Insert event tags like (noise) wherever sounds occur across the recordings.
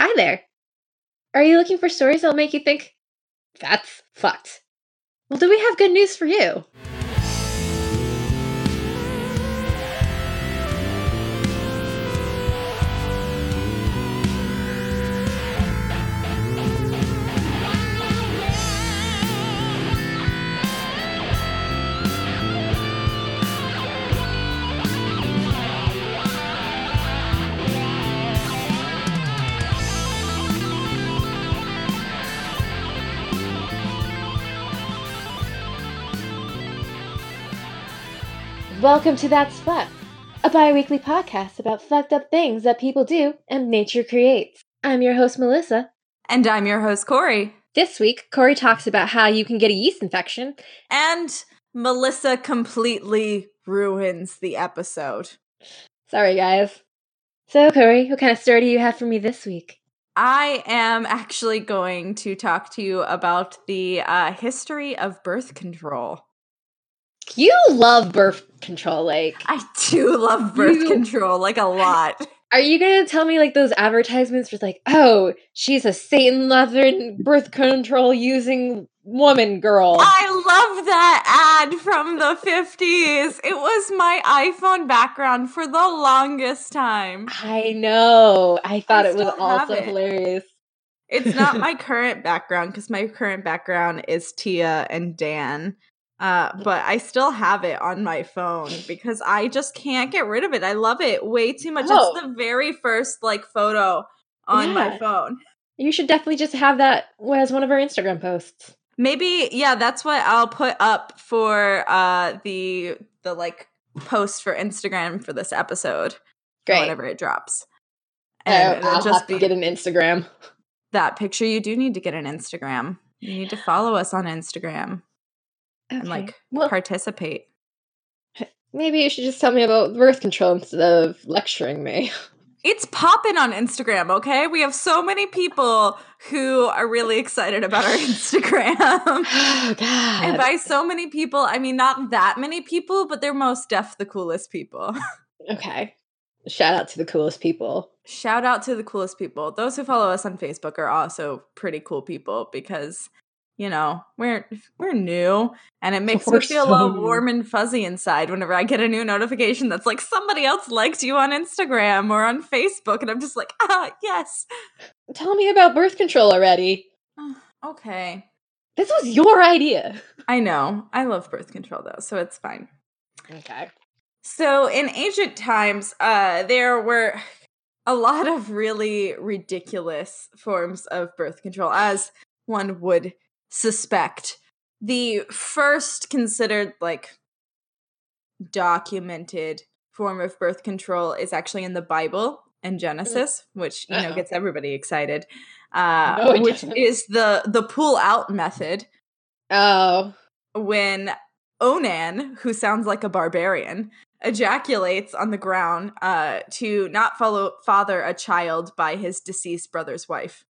Hi there. Are you looking for stories that'll make you think, that's fucked? Well, do we have good news for you? Welcome to That's Fucked, a bi weekly podcast about fucked up things that people do and nature creates. I'm your host, Melissa. And I'm your host, Cori. This week, Cori talks about how you can get a yeast infection. And Melissa completely ruins the episode. Sorry, guys. So, Cori, what kind of story do you have for me this week? I am actually going to talk to you about the uh, history of birth control. You love birth control, like I do love birth You- control, like a lot. (laughs) Are you gonna tell me like those advertisements was like, oh, she's a Satan loving birth control using woman girl? I love that ad from the 50s. It was my iPhone background for the longest time. I know. I thought I it was also it. hilarious. It's not (laughs) my current background because my current background is Tia and Dan. Uh, but I still have it on my phone because I just can't get rid of it. I love it way too much. Oh. It's the very first like photo on my phone. You should definitely just have that as one of our Instagram posts. Maybe yeah, that's what I'll put up for uh the the like post for Instagram for this episode. Great. Whenever it drops. And it'll I'll just have to be get an Instagram. that picture. You do need to get an Instagram. You need to follow us on Instagram and like well, participate. maybe you should just tell me about birth control instead of lecturing me. It's popping on Instagram, okay? We have so many people who are really excited about our (laughs) Instagram. oh God. and by so many people, I mean not that many people, but they're most def the coolest people. (laughs) okay. Shout out to the coolest people. Shout out to the coolest people. Those who follow us on Facebook are also pretty cool people because you know, we're we're new and it makes We're me feel so a little warm and fuzzy inside whenever I get a new notification that's like somebody else liked you on Instagram or on Facebook and I'm just like, "Ah, yes." Tell me about birth control already. (sighs) Okay. This was your idea. I know. I love birth control though, so it's fine. Okay. So in ancient times, uh, there were a lot of really ridiculous forms of birth control, as one would suspect. The first considered like documented form of birth control is actually in the Bible and Genesis, which you know Uh-oh. gets everybody excited. Uh, No, which doesn't. is the the pull out method Oh. when Onan, who sounds like a barbarian, ejaculates on the ground uh, to not follow father a child by his deceased brother's wife.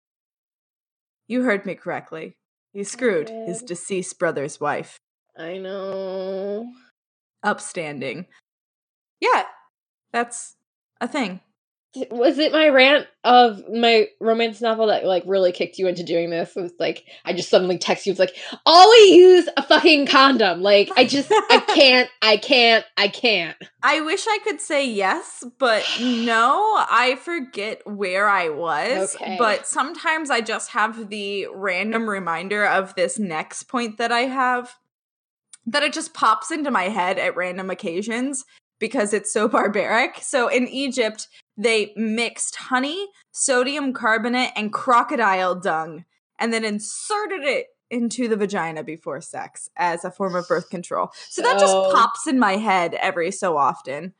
You heard me correctly. He oh, screwed his deceased brother's wife. I know. Upstanding. Yeah, that's a thing. Was it my rant of my romance novel that like really kicked you into doing this? It was like I just suddenly text you. It's like always use a fucking condom. Like I just I (laughs) can't I can't I can't. I wish I could say yes, but no, I forget where I was. Okay. But sometimes I just have the random reminder of this next point that I have that it just pops into my head at random occasions because it's so barbaric. So in Egypt, they mixed honey, sodium carbonate, and crocodile dung and then inserted it into the vagina before sex as a form of birth control. So that just pops in my head every so often.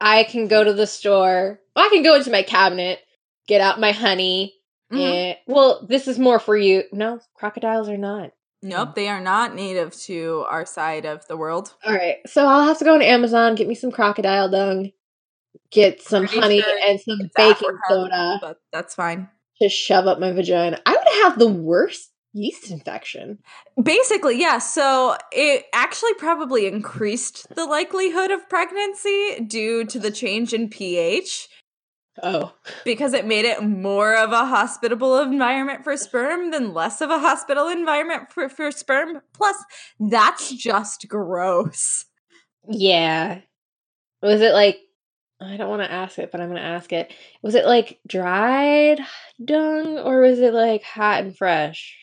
I can go to the store. Well, I can go into my cabinet, get out my honey. Mhm. And well, this is more for you. No, crocodiles are not. Nope, they are not native to our side of the world. All right, so I'll have to go on Amazon, get me some crocodile dung, get some Pretty honey sure and some baking soda But that's fine. to shove up my vagina. I would have the worst yeast infection. Basically, yeah. So it actually probably increased the likelihood of pregnancy due to the change in pH. Oh. because it made it more of a hospitable environment for sperm than less of a hospitable environment for, for sperm. Plus, that's just gross. Yeah. Was it like I don't want to ask it, but I'm going to ask it. Was it like dried dung or was it like hot and fresh?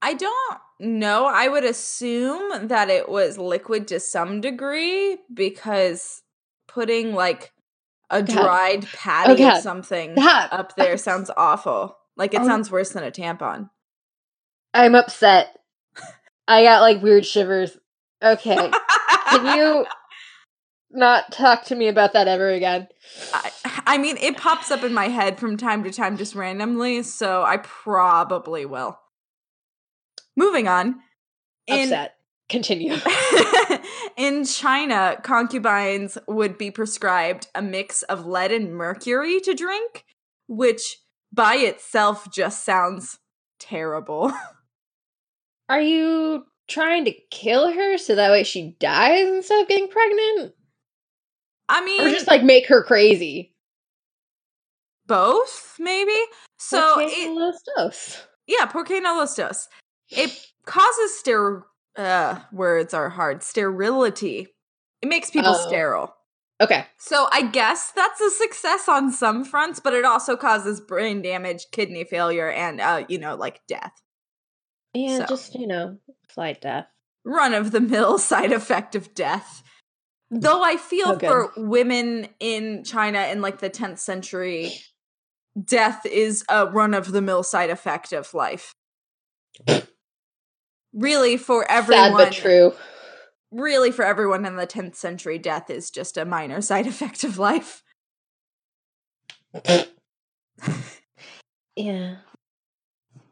I don't know. I would assume that it was liquid to some degree because putting like a God. dried patty Oh, God. of something God. up (laughs) there sounds awful. Like it Oh. sounds worse than a tampon. I'm upset. I got like weird shivers. Okay. Can you not talk to me about that ever again? I, I mean, it pops up in my head from time to time just randomly, so I probably will. Moving on. In, Upset. Continue. (laughs) (laughs) in China, concubines would be prescribed a mix of lead and mercury to drink, which by itself just sounds terrible. (laughs) Are you trying to kill her so that way she dies instead of getting pregnant? I mean, Or just like make her crazy? both, maybe? So, it, los dos. yeah, porque no los dos. It causes ster uh words are hard. Sterility. It makes people Oh. sterile. Okay. So I guess that's a success on some fronts, but it also causes brain damage, kidney failure, and uh, you know, like death. Yeah, So. just, you know, slight death. Run of the mill (laughs) side effect of death. Though I feel So good. for women in China in like the 10th century, death is a run of the mill side effect of life. really, for everyone. Sad but true. really for everyone in the 10th century death is just a minor side effect of life (laughs) Yeah.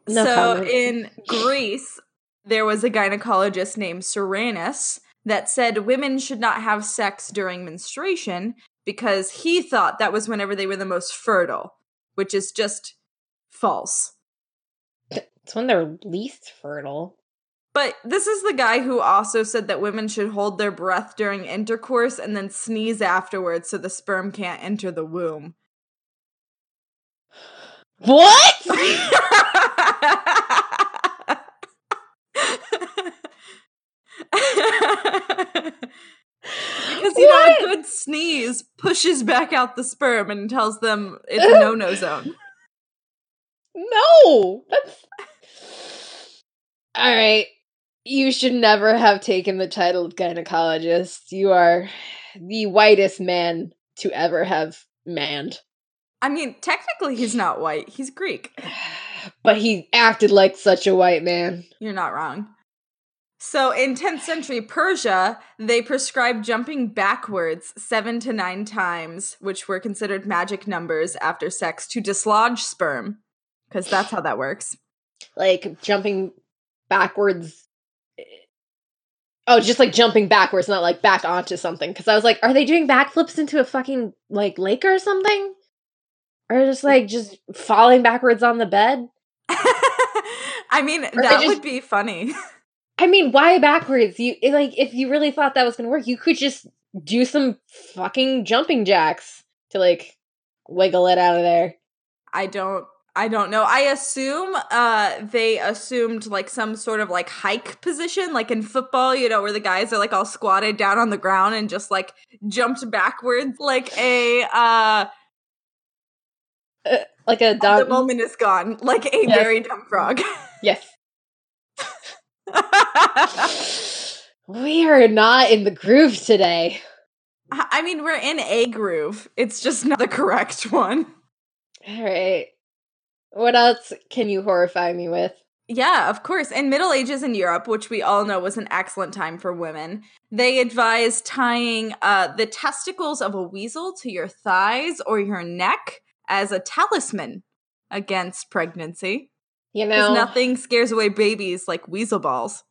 No so comment. in greece there was a gynecologist named Soranus that said women should not have sex during menstruation because he thought that was whenever they were the most fertile which is just false It's when they're least fertile. but this is the guy who also said that women should hold their breath during intercourse and then sneeze afterwards so the sperm can't enter the womb What? (laughs) (laughs) because you know a good sneeze pushes back out the sperm and tells them it's a (laughs) no-no zone. No. That's All right. You should never have taken the title of gynecologist. You are the whitest man to ever have manned. I mean, technically he's not white; he's Greek. (sighs) But he acted like such a white man. You're not wrong. So in 10th century Persia, they prescribed jumping backwards seven to nine times, which were considered magic numbers after sex to dislodge sperm, because that's how that works. Like jumping backwards. Oh, just like jumping backwards, not like back onto something. Because I was like, are they doing backflips into a fucking like lake or something? Or just like just falling backwards on the bed? (laughs) I mean, they that just- would be funny. (laughs) I mean, why backwards? You like if you really thought that was gonna work, you could just do some fucking jumping jacks to like wiggle it out of there. I don't I don't know. I assume uh they assumed like some sort of like hike position like in football, you know, where the guys are like all squatted down on the ground and just like jumped backwards like a uh Like a the moment is gone, like a Yes. very dumb frog. (laughs) Yes. (laughs) we are not in the groove today. I mean, we're in a groove. It's just not the correct one. All right. What else can you horrify me with? Yeah, of course. In Middle Ages in Europe, which we all know was an excellent time for women, they advised tying uh, the testicles of a weasel to your thighs or your neck as a talisman against pregnancy. You know, nothing scares away babies like weasel balls.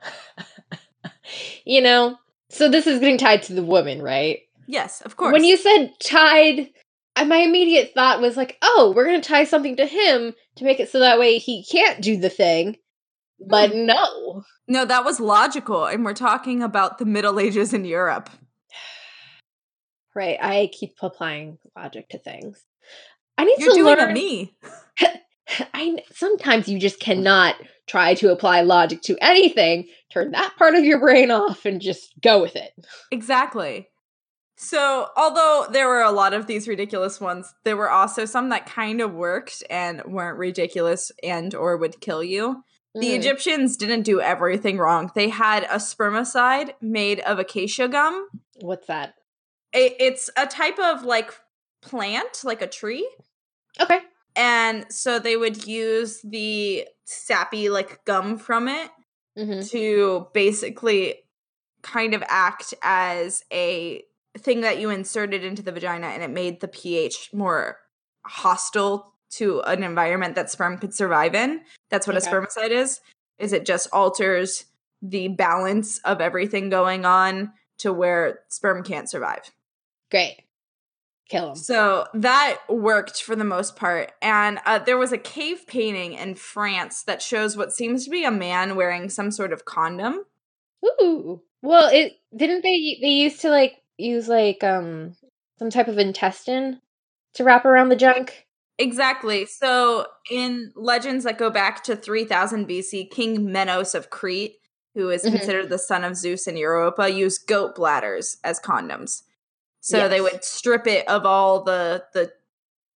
(laughs) you know. So this is getting tied to the woman, right? Yes, of course. When you said tied, my immediate thought was like, oh, we're going to tie something to him to make it so that way he can't do the thing. But Hmm. no. no, that was logical, and we're talking about the Middle Ages in Europe. (sighs) Right. I keep applying logic to things. I need You're to doing learn. me. (laughs) (laughs) (laughs) I sometimes you just cannot try to apply logic to anything. Turn that part of your brain off and just go with it. Exactly. So, although there were a lot of these ridiculous ones, there were also some that kind of worked and weren't ridiculous and or would kill you. The Mm. Egyptians didn't do everything wrong. They had a spermicide made of acacia gum. What's that? It, it's a type of like plant, like a tree. Okay. And so they would use the sappy like gum from it hmm to basically kind of act as a thing that you inserted into the vagina and it made the pH more hostile to an environment that sperm could survive in. That's what Okay. a spermicide is. Is it just alters the balance of everything going on to where sperm can't survive. Great. Kill him. So that worked for the most part. And uh, there was a cave painting in France that shows what seems to be a man wearing some sort of condom. Ooh. Well, it didn't they they used to like use like um some type of intestine to wrap around the junk? Exactly. So in legends that go back to 3000 BC, King Minos of Crete, who is Mhm. considered the son of Zeus in Europa, used goat bladders as condoms. So they would strip it of all the the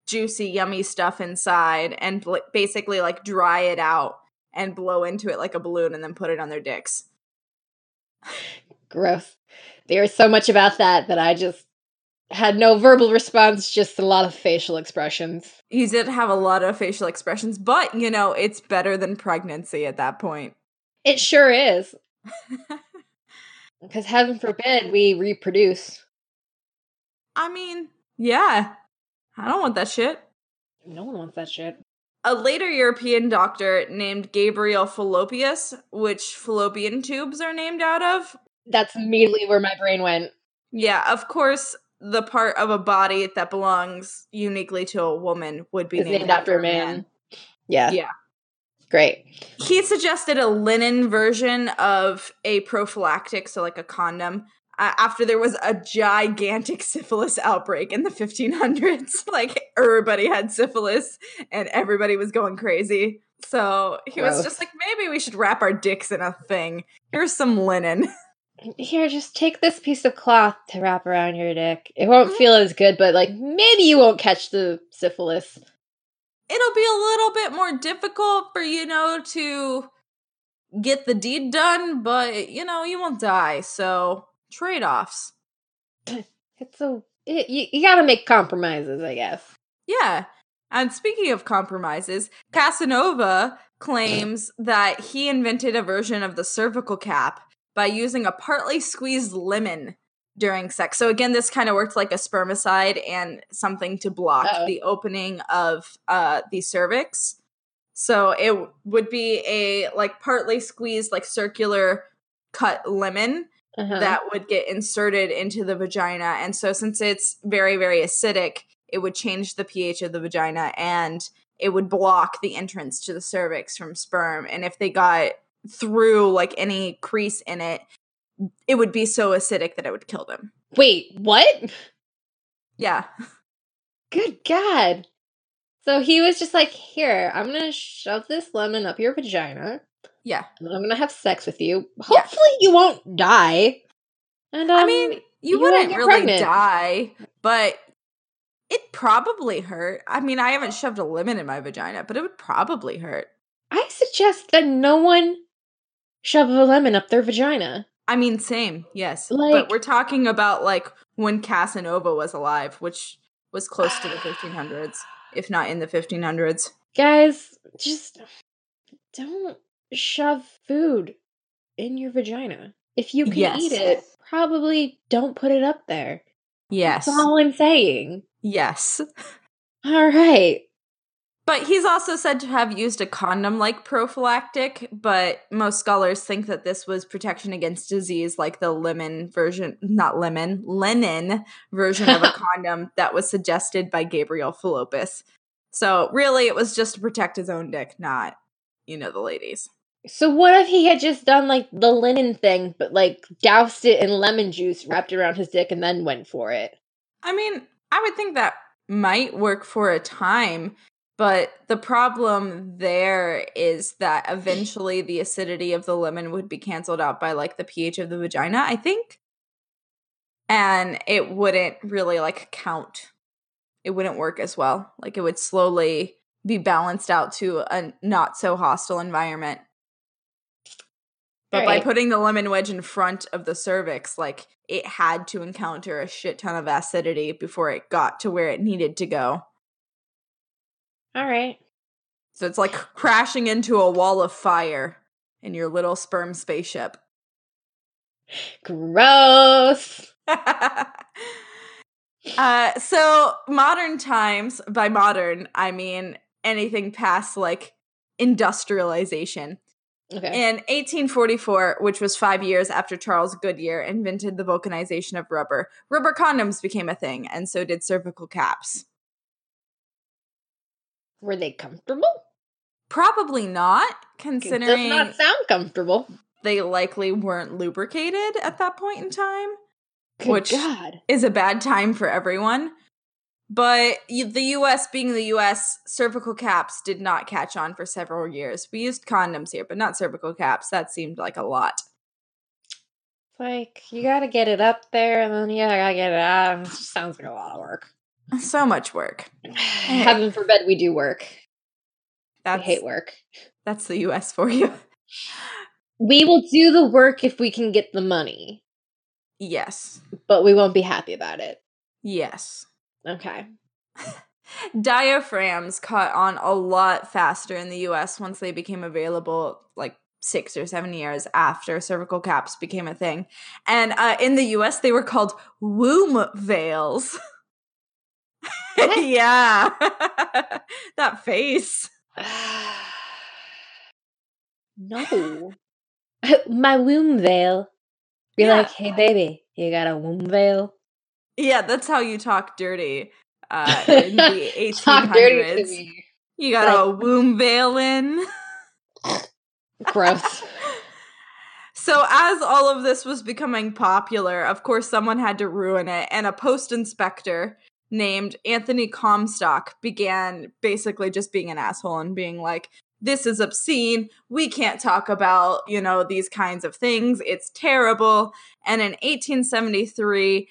juicy yummy stuff inside and bl- basically like dry it out and blow into it like a balloon and then put it on their dicks. Gross. There's so much about that that I just had no verbal response, just a lot of facial expressions. He did have a lot of facial expressions, but you know, it's better than pregnancy at that point. It sure is. (laughs) Because heaven forbid we reproduce. I mean, yeah. I don't want that shit. No one wants that shit. A later European doctor named Gabriel Fallopius, which fallopian tubes are named out of. That's immediately where my brain went. Yeah, of course, the part of a body that belongs uniquely to a woman would be Is named, after a man. Yeah. Yeah. Great. He suggested a linen version of a prophylactic, so like a condom, after there was a gigantic syphilis outbreak in the 1500s. (laughs) like everybody had syphilis and everybody was going crazy. So he was just like, maybe we should wrap our dicks in a thing. Here's some linen. (laughs) Here, just take this piece of cloth to wrap around your dick. It won't Mhm. feel as good, but like maybe you won't catch the syphilis. It'll be a little bit more difficult for you know to get the deed done, but you know you won't die. So trade offs. (clears throat) It's a it, you, you gotta make compromises, I guess. Yeah. And speaking of compromises, Casanova claims (clears throat) that he invented a version of the cervical cap by using a partly squeezed lemon during sex. So again, this kind of worked like a spermicide and something to block Uh-oh. the opening of uh the cervix. So it would be a like partly squeezed like circular cut lemon Uh-huh. that would get inserted into the vagina. And so, since it's very, very acidic, it would change the pH of the vagina and it would block the entrance to the cervix from sperm. And if they got through like any crease in it, it would be so acidic that it would kill them. Wait, what? Yeah. Good God. So he was just like, here, I'm gonna shove this lemon up your vagina, Yeah. and I'm gonna have sex with you. Yeah. Hopefully, you won't die. And um, I mean, you, you wouldn't really pregnant. die, but it probably hurt. I mean, I haven't shoved a lemon in my vagina, but it would probably hurt. I suggest that no one shove a lemon up their vagina. I mean, same, yes. Like- but we're talking about like when Casanova was alive, which was close to the 1500s, if not in the 1500s. Guys, just don't shove food in your vagina. If you can eat it, probably don't put it up there. Yes. That's all I'm saying. Yes. All right. But he's also said to have used a condom like prophylactic, but most scholars think that this was protection against disease, like the lemon version, not lemon, Lenin version of a (laughs) condom that was suggested by Gabriel Fallopius. So really, it was just to protect his own dick, not, you know, the ladies. So what if he had just done like the linen thing, but like doused it in lemon juice, wrapped around his dick, and then went for it? I mean, I would think that might work for a time, but the problem there is that eventually the acidity of the lemon would be canceled out by like the pH of the vagina, I think. And it wouldn't really like count. It wouldn't work as well. Like it would slowly be balanced out to a not so hostile environment. But by putting the lemon wedge in front of the cervix, like it had to encounter a shit ton of acidity before it got to where it needed to go. All right. So it's like crashing into a wall of fire in your little sperm spaceship. (gasps) Gross. (laughs) uh, so modern times, by modern, I mean anything past like industrialization. Okay. In 1844, which was five years after Charles Goodyear invented the vulcanization of rubber, rubber condoms became a thing, and so did cervical caps. Were they comfortable? Probably not, considering. It does not sound comfortable. they likely weren't lubricated at that point in time. Good Which- God. is a bad time for everyone. But the US, being the US, cervical caps did not catch on for several years. We used condoms here, but not cervical caps. That seemed like a lot. It's like you gotta get it up there, and then yeah, I gotta get it out. It sounds like a lot of work. So much work. (sighs) Heaven forbid we do work. I That's hate work. that's the US for you. We will do the work if we can get the money, Yes. but we won't be happy about it. Yes. Okay. (laughs) Diaphragms caught on a lot faster in the US once they became available, like six or seven years after cervical caps became a thing. And uh, in the US, they were called womb veils. (laughs) Yeah. (laughs) that face. (sighs) no. My womb veil. Be Yeah. like, hey baby, you got a womb veil? Yeah, that's how you talk dirty uh, in (laughs) the 1800s. Talk dirty to me. You got a womb veil in. (laughs) Gross. So, as all of this was becoming popular, of course, someone had to ruin it, and a post inspector named Anthony Comstock began basically just being an asshole and being like, this is obscene. We can't talk about, you know, these kinds of things. It's terrible. And in 1873,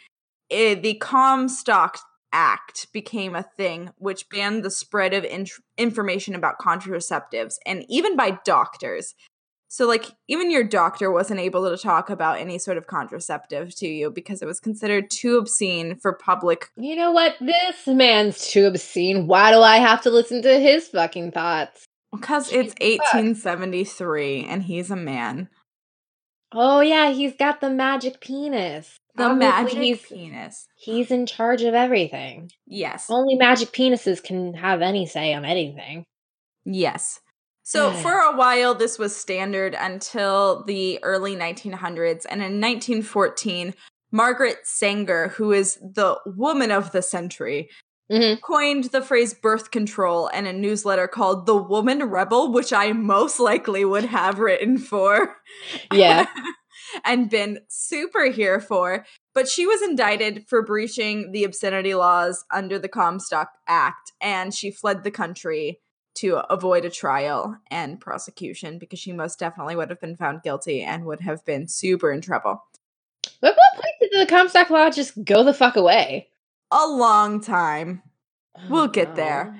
eh, the Comstock Act became a thing, which banned the spread of in- information about contraceptives and even by doctors. So, like, even your doctor wasn't able to talk about any sort of contraceptive to you because it was considered too obscene for public. you know what? This man's too obscene. Why do I have to listen to his fucking thoughts? Because it's Jesus fuck. 1873 and he's a man. Oh yeah, he's got the magic penis. The Obviously, magic he's, penis. He's in charge of everything. Yes. Only magic penises can have any say on anything. Yes. So for a while, this was standard until the early 1900s. And in 1914, Margaret Sanger, who is the woman of the century, Mhm. coined the phrase birth control in a newsletter called The Woman Rebel, which I most likely would have written for. Yeah. (laughs) and been super here for. But she was indicted for breaching the obscenity laws under the Comstock Act, and she fled the country to avoid a trial and prosecution because she most definitely would have been found guilty and would have been super in trouble. At what point did the Comstock Law just go the fuck away? A long time. Oh, we'll get Oh, there.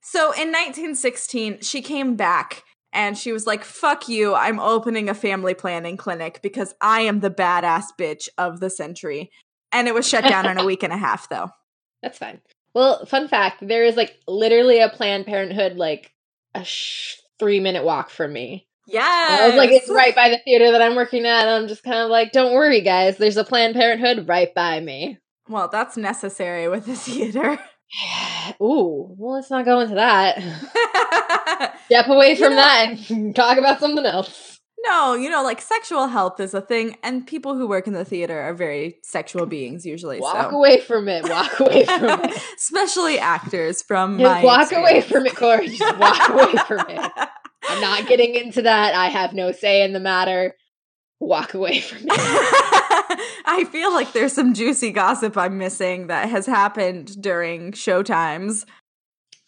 So in 1916, she came back and she was like, fuck you, I'm opening a family planning clinic because I am the badass bitch of the century. And it was shut down in a week and a half, though. (laughs) That's fine. Well, fun fact: there is like literally a Planned Parenthood like a sh- three minute walk from me. Yeah. I was like, it's right by the theater that I'm working at. And I'm just kind of like, don't worry, guys. There's a Planned Parenthood right by me. Well, that's necessary with the theater. (sighs) Ooh, well, let's not go into that. (laughs) Step away from know- that and (laughs) talk about something else. no, you know, like sexual health is a thing, and people who work in the theater are very sexual beings usually. Walk so. away from it. Walk away from it. (laughs) Especially actors from Just my walk away from it, Cori. Just walk away (laughs) from it. I'm not getting into that. I have no say in the matter. Walk away from it. I feel like there's some juicy gossip I'm missing that has happened during showtimes.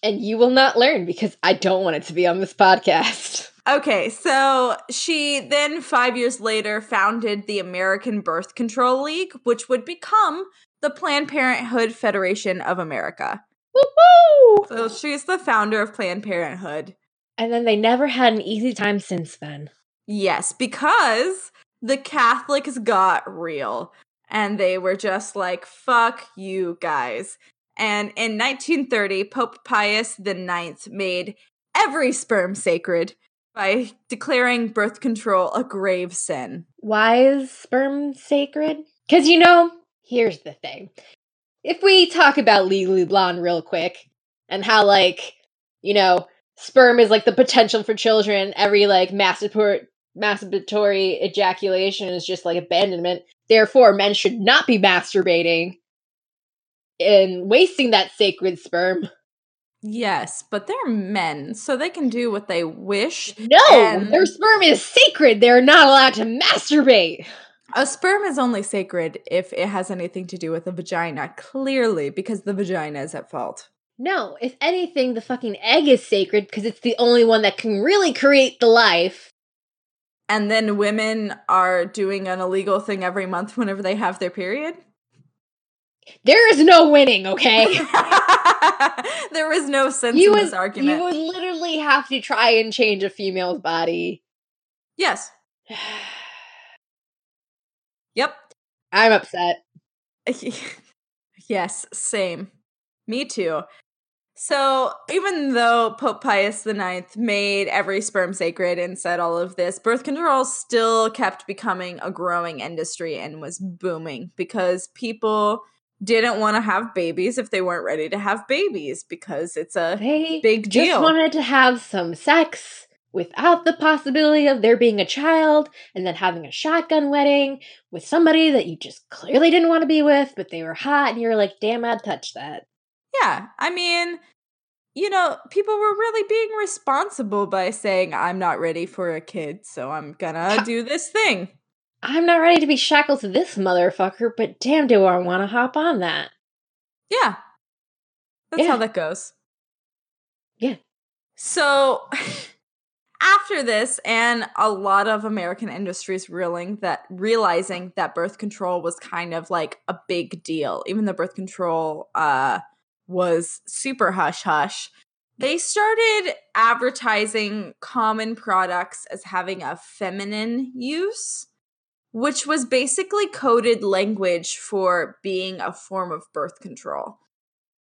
And you will not learn because I don't want it to be on this podcast. (laughs) Okay, so she then, five years later, founded the American Birth Control League, which would become the Planned Parenthood Federation of America. Woo-hoo! So she's the founder of Planned Parenthood. And then they never had an easy time since then. Yes, because the Catholics got real and they were just like, fuck you guys. And in 1930, Pope Pius IX made every sperm sacred by declaring birth control a grave sin. Why is sperm sacred? Because, you know, here's the thing. If we talk about Legally Blonde real quick and how, like, you know, sperm is like the potential for children, every, like, masturbatory, masturbatory ejaculation is just like abandonment. Therefore, men should not be masturbating and wasting that sacred sperm. Yes, but they're men, so they can do what they wish. No, their sperm is sacred. They're not allowed to masturbate. A sperm is only sacred if it has anything to do with the vagina, clearly, because the vagina is at fault. No, if anything, the fucking egg is sacred because it's the only one that can really create the life. And then women are doing an illegal thing every month whenever they have their period. There is no winning, okay? (laughs) there is no sense you in would this argument. you would literally have to try and change a female's body. yes. (sighs) Yep. I'm upset. (laughs) yes, same. Me too. So, even though Pope Pius IX made every sperm sacred and said all of this, birth control still kept becoming a growing industry and was booming because people didn't want to have babies if they weren't ready to have babies because it's a They big deal. just wanted to have some sex without the possibility of there being a child and then having a shotgun wedding with somebody that you just clearly didn't want to be with, but they were hot and you're like, damn, I'd touch that. Yeah, I mean, you know, people were really being responsible by saying, I'm not ready for a kid, so I'm gonna do this thing. I'm not ready to be shackled to this motherfucker, but damn, do I want to hop on that. Yeah. That's Yeah. how that goes. Yeah. So (laughs) after this, and a lot of American industries reeling that realizing that birth control was kind of like a big deal, even though birth control uh was super hush hush. They started advertising common products as having a feminine use, which was basically coded language for being a form of birth control.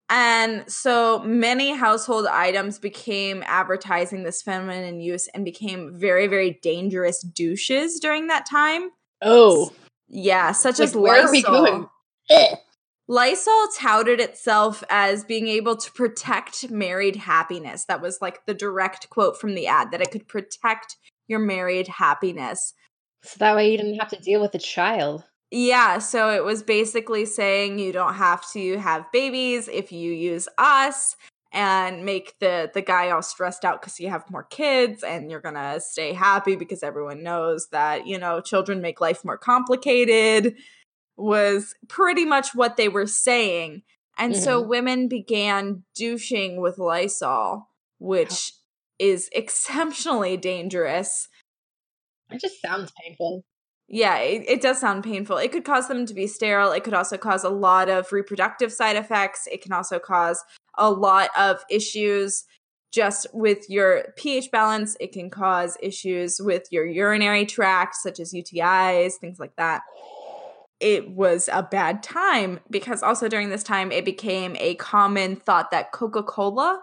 And so many household items became advertising this feminine use and became very, very dangerous douches during that time. Oh, Yeah, such Like, as where are we Lysol. going? Ugh. (laughs) Lysol touted itself as being able to protect married happiness. That was like the direct quote from the ad that it could protect your married happiness. So that way you didn't have to deal with a child. Yeah, so it was basically saying you don't have to have babies if you use us and make the the guy all stressed out cuz you have more kids and you're going to stay happy because everyone knows that, you know, children make life more complicated was pretty much what they were saying. And so mm-hmm. women began douching with Lysol, which is (laughs) exceptionally dangerous. It just sounds painful. Yeah, it, it does sound painful. It could cause them to be sterile. It could also cause a lot of reproductive side effects. It can also cause a lot of issues just with your pH balance. It can cause issues with your urinary tract, such as UTIs, things like that. It was a bad time because also during this time, it became a common thought that Coca Cola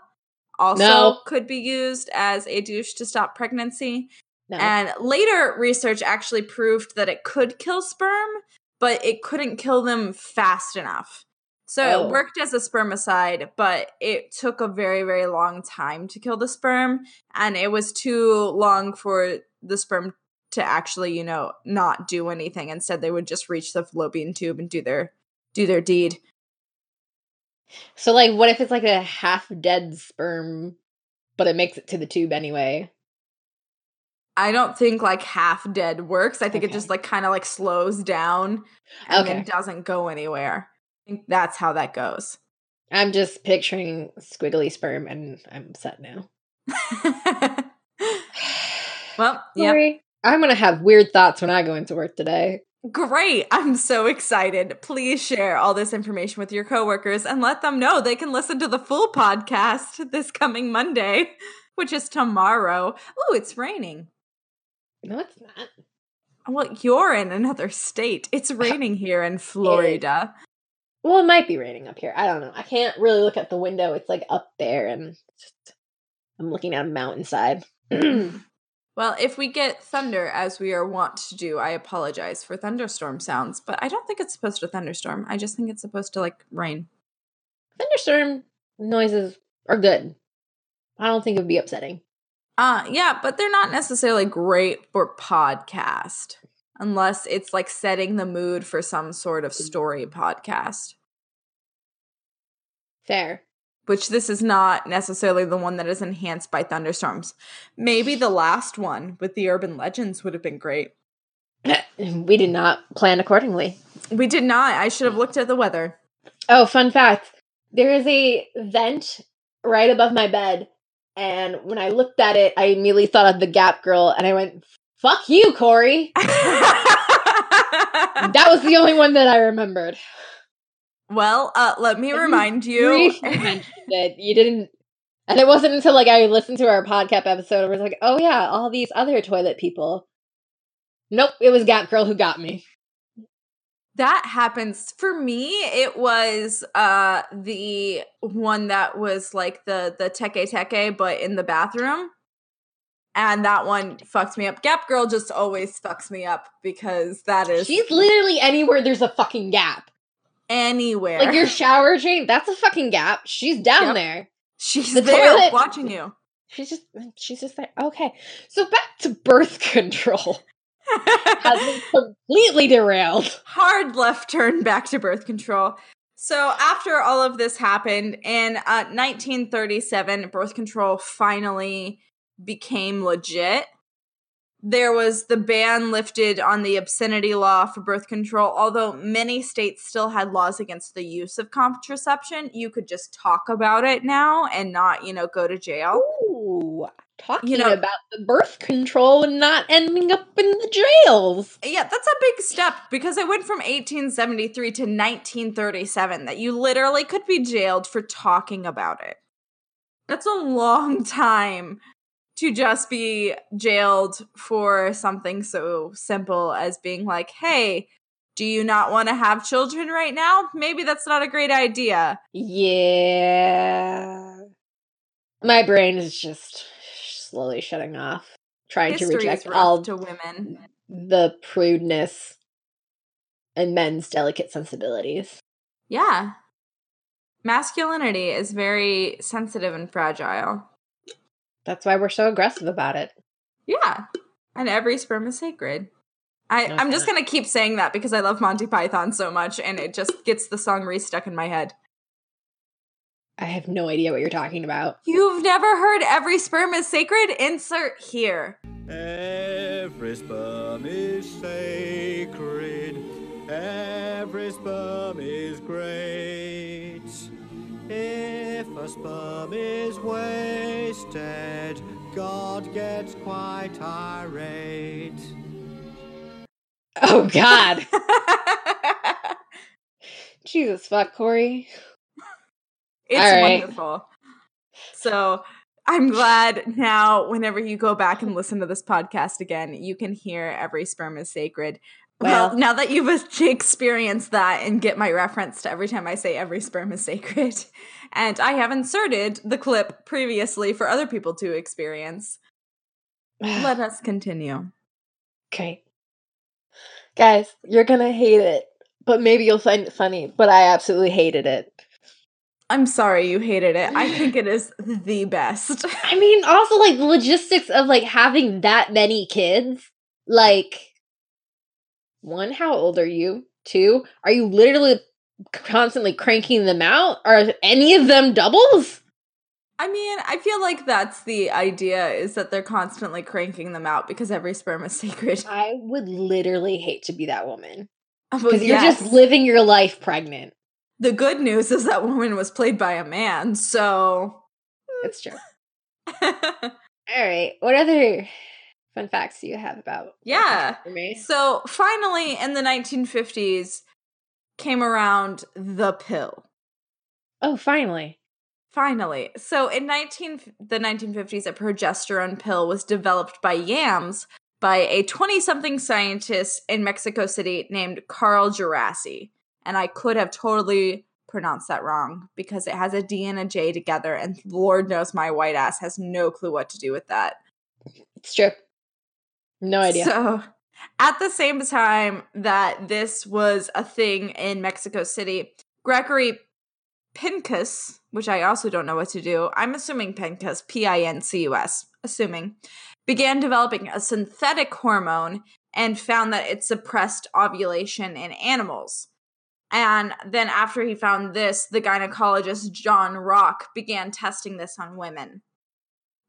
also No. could be used as a douche to stop pregnancy. No. And later research actually proved that it could kill sperm, but it couldn't kill them fast enough. So Oh. it worked as a spermicide, but it took a very, very long time to kill the sperm. And it was too long for the sperm to actually, you know, not do anything. Instead, they would just reach the fallopian tube and do their do their deed. so, like, what if it's like a half dead sperm, but it makes it to the tube anyway? I don't think like half dead works. I think Okay. it just like kind of like slows down and Okay. doesn't go anywhere. I think that's how that goes. I'm just picturing squiggly sperm and I'm set now. (laughs) well, (sighs) yeah. I'm gonna have weird thoughts when I go into work today. Great. I'm so excited. Please share all this information with your coworkers and let them know they can listen to the full podcast this coming Monday, (laughs) which is tomorrow. Oh, it's raining. No, it's not. Well, you're in another state. It's (laughs) raining here in Florida. Well, it might be raining up here. I don't know. I can't really look at the window. It's like up there, and just I'm looking at a mountainside. (clears throat) Well, if we get thunder as we are wont to do, I apologize for thunderstorm sounds, but I don't think it's supposed to thunderstorm. I just think it's supposed to like rain. Thunderstorm noises are good. I don't think it would be upsetting. Uh yeah, but they're not necessarily great for podcast unless it's like setting the mood for some sort of story podcast, Fair. which this is not necessarily the one that is enhanced by thunderstorms. Maybe the last one with the urban legends would have been great. (clears throat) we did not plan accordingly. We did not. I should have looked at the weather. Oh, fun fact. There is a vent right above my bed. And when I looked at it, I immediately thought of the Gap Girl and I went, fuck you, Cori. (laughs) That was the only one that I remembered. well, uh, let me remind you. that. You didn't. And it wasn't until like I listened to our podcast episode I was like, oh yeah, all these other toilet people. Nope, it was Gap Girl who got me. That happens for me it was uh the one that was like the the teke teke but in the bathroom and that one fucked me up gap girl just always fucks me up because that is She's literally anywhere there's a fucking gap. anywhere Like your shower drain, that's a fucking gap. She's down Yep. there. she's the there toilet- watching you She's just she's just there. Okay. So back to birth (laughs) control. Has been completely derailed. hard left turn back to birth control. So after all of this happened in uh, 1937, birth control finally became legit. There was the ban lifted on the obscenity law for birth control. Although many states still had laws against the use of contraception, you could just talk about it now and not, you know, go to jail. Ooh, talking You know- about the birth control and not ending up in the jails. Yeah, that's a big step because it went from 1873 to 1937 that you literally could be jailed for talking about it. That's a long (laughs) time to just be jailed for something so simple as being like, hey, do you not want to have children right now? Maybe that's not a great idea. Yeah. My brain is just slowly shutting off, trying to reject all to women. the prudeness and men's delicate sensibilities. Yeah. Masculinity is very sensitive and fragile. That's why we're so aggressive about it. Yeah. And every sperm is sacred. I, No, I'm just gonna keep saying that because I love Monty Python so much and it just gets the song re-stuck in my head. I have no idea what you're talking about. You've never heard every sperm is sacred? Insert here. Every sperm is sacred. Every sperm is great. If a sperm is wasted, God gets quite irate. Oh God, (laughs) Jesus fuck, Cori. It's All right. wonderful. So I'm glad now, whenever you go back and listen to this podcast again, you can hear every sperm is sacred. Well, Well- now that you've (laughs) experienced that and get my reference to every time I say every sperm is sacred, (laughs) and I have inserted the clip previously for other people to experience, let (sighs) us continue. Okay. Guys, you're gonna hate it, but maybe you'll find it funny. But I absolutely hated it. I'm sorry you hated it. I think it (sighs) is the best. I mean, also like the logistics of like having that many kids. Like, one, how old are you? Two, are you literally constantly cranking them out? Are any of them doubles? I mean, I feel like that's the idea is that they're constantly cranking them out because every sperm is (laughs) sacred. I would literally hate to be that woman. Oh, because you're yes. just living your life pregnant. The good news is that woman was played by a man, so It's true. Hmm. (laughs) All right. What other fun facts you have about Yeah. for me? So finally, in the 1950s, came around the pill. Oh, finally. Finally. So in 19 the 1950s, a progesterone pill was developed by Yams by a 20-something scientist in Mexico City named Carl Djerassi. And I could have totally pronounced that wrong because it has a D and a J together, and Lord knows my white ass has no clue what to do with that. It's true. No idea. So, at the same time that this was a thing in Mexico City, Gregory Pincus, which I also don't know what to do, I'm assuming Pincus, P I N C U S, assuming, began developing a synthetic hormone and found that it suppressed ovulation in animals. And then, after he found this, the gynecologist John Rock began testing this on women.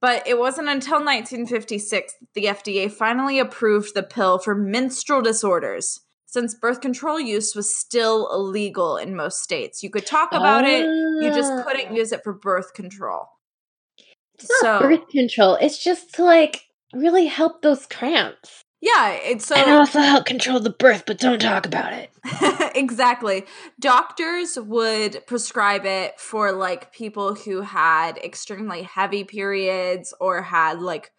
But it wasn't until 1956 that the FDA finally approved the pill for menstrual disorders, since birth control use was still illegal in most states. You could talk about it, you just couldn't Ah. use it for birth control. It's not birth control. It's just to like really help those cramps. Yeah, it's so and uh, also help control the birth, but don't talk about it. (laughs) exactly. Doctors would prescribe it for like people who had extremely heavy periods or had like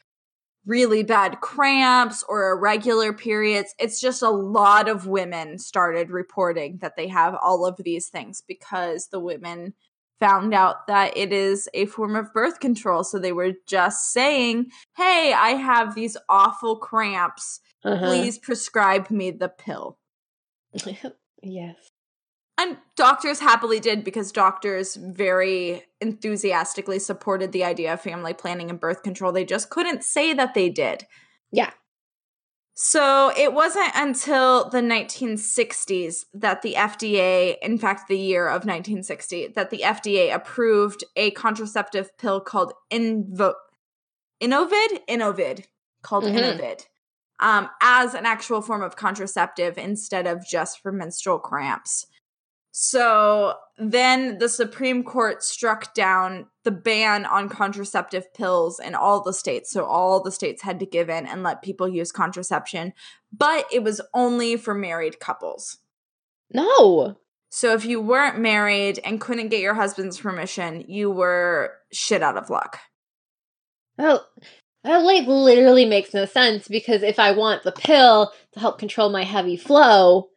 really bad cramps or irregular periods. It's just a lot of women started reporting that they have all of these things because the women found out that it is a form of birth control. So they were just saying, hey, I have these awful cramps. Uh-huh. Please prescribe me the pill. (laughs) yes. And doctors happily did because doctors very enthusiastically supported the idea of family planning and birth control. They just couldn't say that they did. Yeah. So it wasn't until the 1960s that the FDA, in fact, the year of 1960, that the FDA approved a contraceptive pill called Invo- Innovid? Innovid, called Mhm. Innovid, um, as an actual form of contraceptive instead of just for menstrual cramps. So then the Supreme Court struck down the ban on contraceptive pills in all the states. So all the states had to give in and let people use contraception, but it was only for married couples. No. So if you weren't married and couldn't get your husband's permission, you were shit out of luck. Well, that like literally makes no sense because if I want the pill to help control my heavy flow,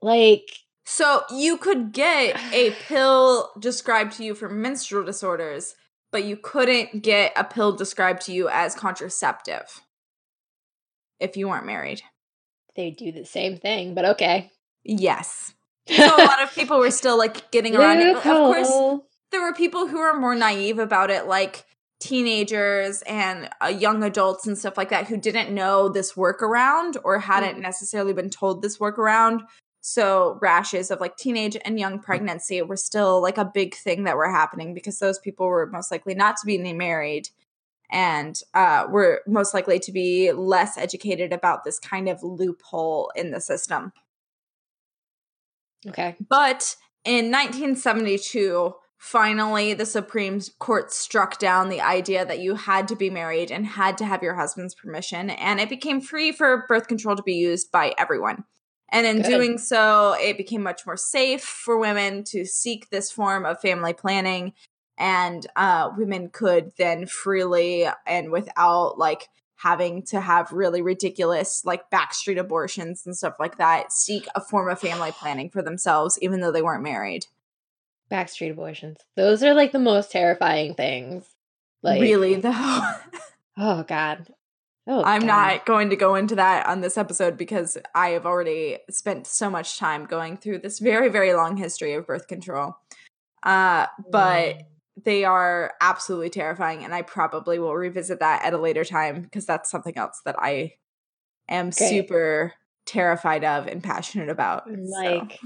like So you could get a pill described to you for menstrual disorders, but you couldn't get a pill described to you as contraceptive if you weren't married. they do the same thing, but okay. Yes. (laughs) So a lot of people were still like getting around it. Of course, there were people who were more naive about it, like teenagers and uh, young adults and stuff like that, who didn't know this workaround or hadn't Mhm. necessarily been told this workaround. So rashes of like teenage and young pregnancy were still like a big thing that were happening because those people were most likely not to be married and uh, were most likely to be less educated about this kind of loophole in the system. Okay. But in 1972, finally, the Supreme Court struck down the idea that you had to be married and had to have your husband's permission, and it became free for birth control to be used by everyone. And in Good. doing so, it became much more safe for women to seek this form of family planning. And uh, women could then freely and without like having to have really ridiculous like backstreet abortions and stuff like that seek a form of family planning for themselves even though they weren't married Backstreet abortions. Those are like the most terrifying things. Like really though (laughs) Oh god. Oh i'm God. not going to go into that on this episode because i have already spent so much time going through this very very long history of birth control uh but Mm. they are absolutely terrifying and i probably will revisit that at a later time because that's something else that i am super terrified of and passionate about so. like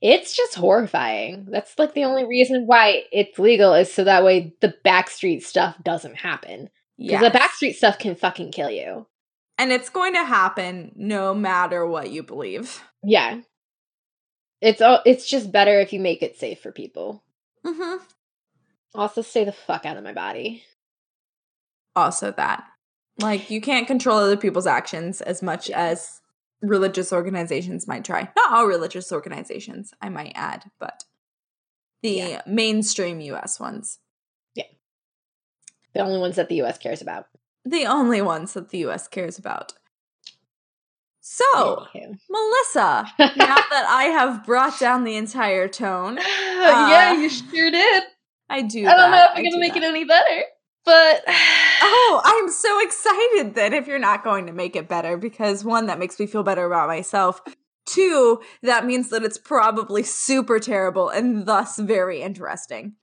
It's just horrifying. That's like the only reason why it's legal is so that way the backstreet stuff doesn't happen. Because Yes. the backstreet stuff can fucking kill you. and it's going to happen no matter what you believe. Yeah. It's all it's just better if you make it safe for people. Mm-hmm. Also stay the fuck out of my body. Also, that like you can't control other people's actions as much as religious organizations might try. Not all religious organizations, I might add, but the Yeah. mainstream U.S. ones, The only ones that the US cares about. the only ones that the U.S. cares about. So, Anywho. Melissa, (laughs) now that I have brought down the entire tone, (laughs) yeah, Uh, you sure did. I do. I don't know if I'm gonna make that. it any better. But (sighs) Oh, I'm so excited then if you're not going to make it better because one, that makes me feel better about myself. Two, that means that it's probably super terrible and thus very interesting.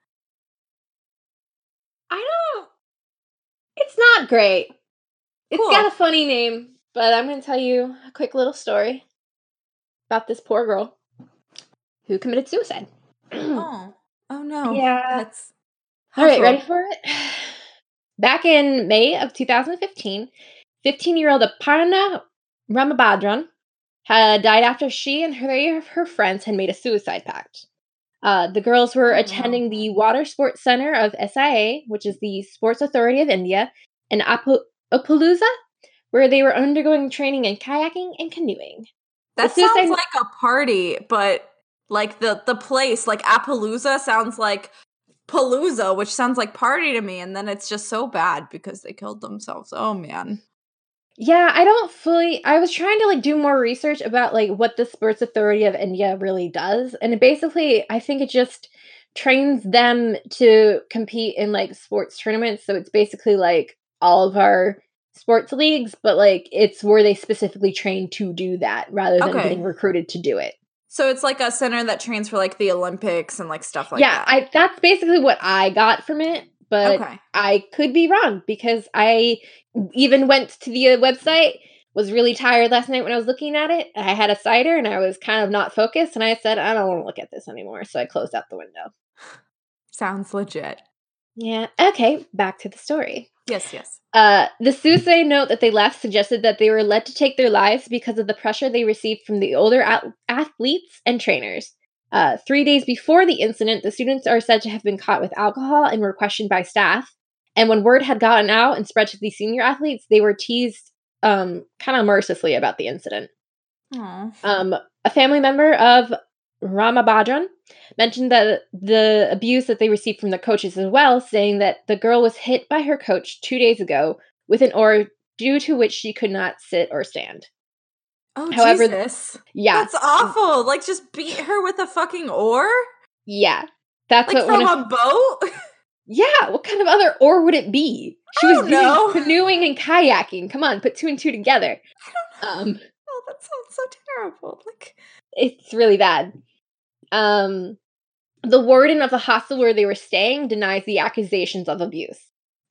I don't it's not great. It's Cool. got a funny name, but I'm gonna tell you a quick little story about this poor girl who committed suicide. Oh, (clears throat) oh no. Yeah. That's All right, ready for it? (sighs) Back in May of 2015, 15 year old Aparna Ramabhadran had died after she and three of her friends had made a suicide pact. Uh, the girls were Oh, attending the Water Sports Center of SIA, which is the Sports Authority of India, in Appaloosa, where they were undergoing training in kayaking and canoeing. That suicide- sounds like a party, but like the the place, like Appaloosa sounds like Palooza, which sounds like party to me, and then it's just so bad because they killed themselves. Oh man. Yeah, I don't fully. I was trying to like do more research about like what the Sports Authority of India really does, and basically, I think it just trains them to compete in like sports tournaments. So it's basically like all of our sports leagues, but like it's where they specifically train to do that rather than Okay. getting recruited to do it. So it's like a center that trains for like the Olympics and like stuff like yeah, that. I that's basically what I got from it, but okay. I could be wrong because I even went to the uh, website, was really tired last night when I was looking at it. I had a cider and I was kind of not focused, and I said, I don't want to look at this anymore. So I closed out the window. Sounds legit. Yeah. Okay, back to the story. Yes, yes. Uh, the suicide note that they left suggested that they were led to take their lives because of the pressure they received from the older at- athletes and trainers. Uh, three days before the incident, the students are said to have been caught with alcohol and were questioned by staff. And when word had gotten out and spread to the senior athletes, they were teased um, kind of mercilessly about the incident. Um, a family member of Ramabhadran mentioned that the abuse that they received from the coaches as well, saying that the girl was hit by her coach two days ago with an oar due to which she could not sit or stand. Oh, However- Jesus. Yeah, That's awful. Like, just beat her with a fucking oar? yeah, that's Like what from of, a boat? (laughs) yeah. What kind of other oar would it be? She was know. canoeing and kayaking. Come on, put two and two together. I don't know. Um, oh, that sounds so terrible. Like, it's really bad. Um, the warden of the hostel where they were staying denies the accusations of abuse.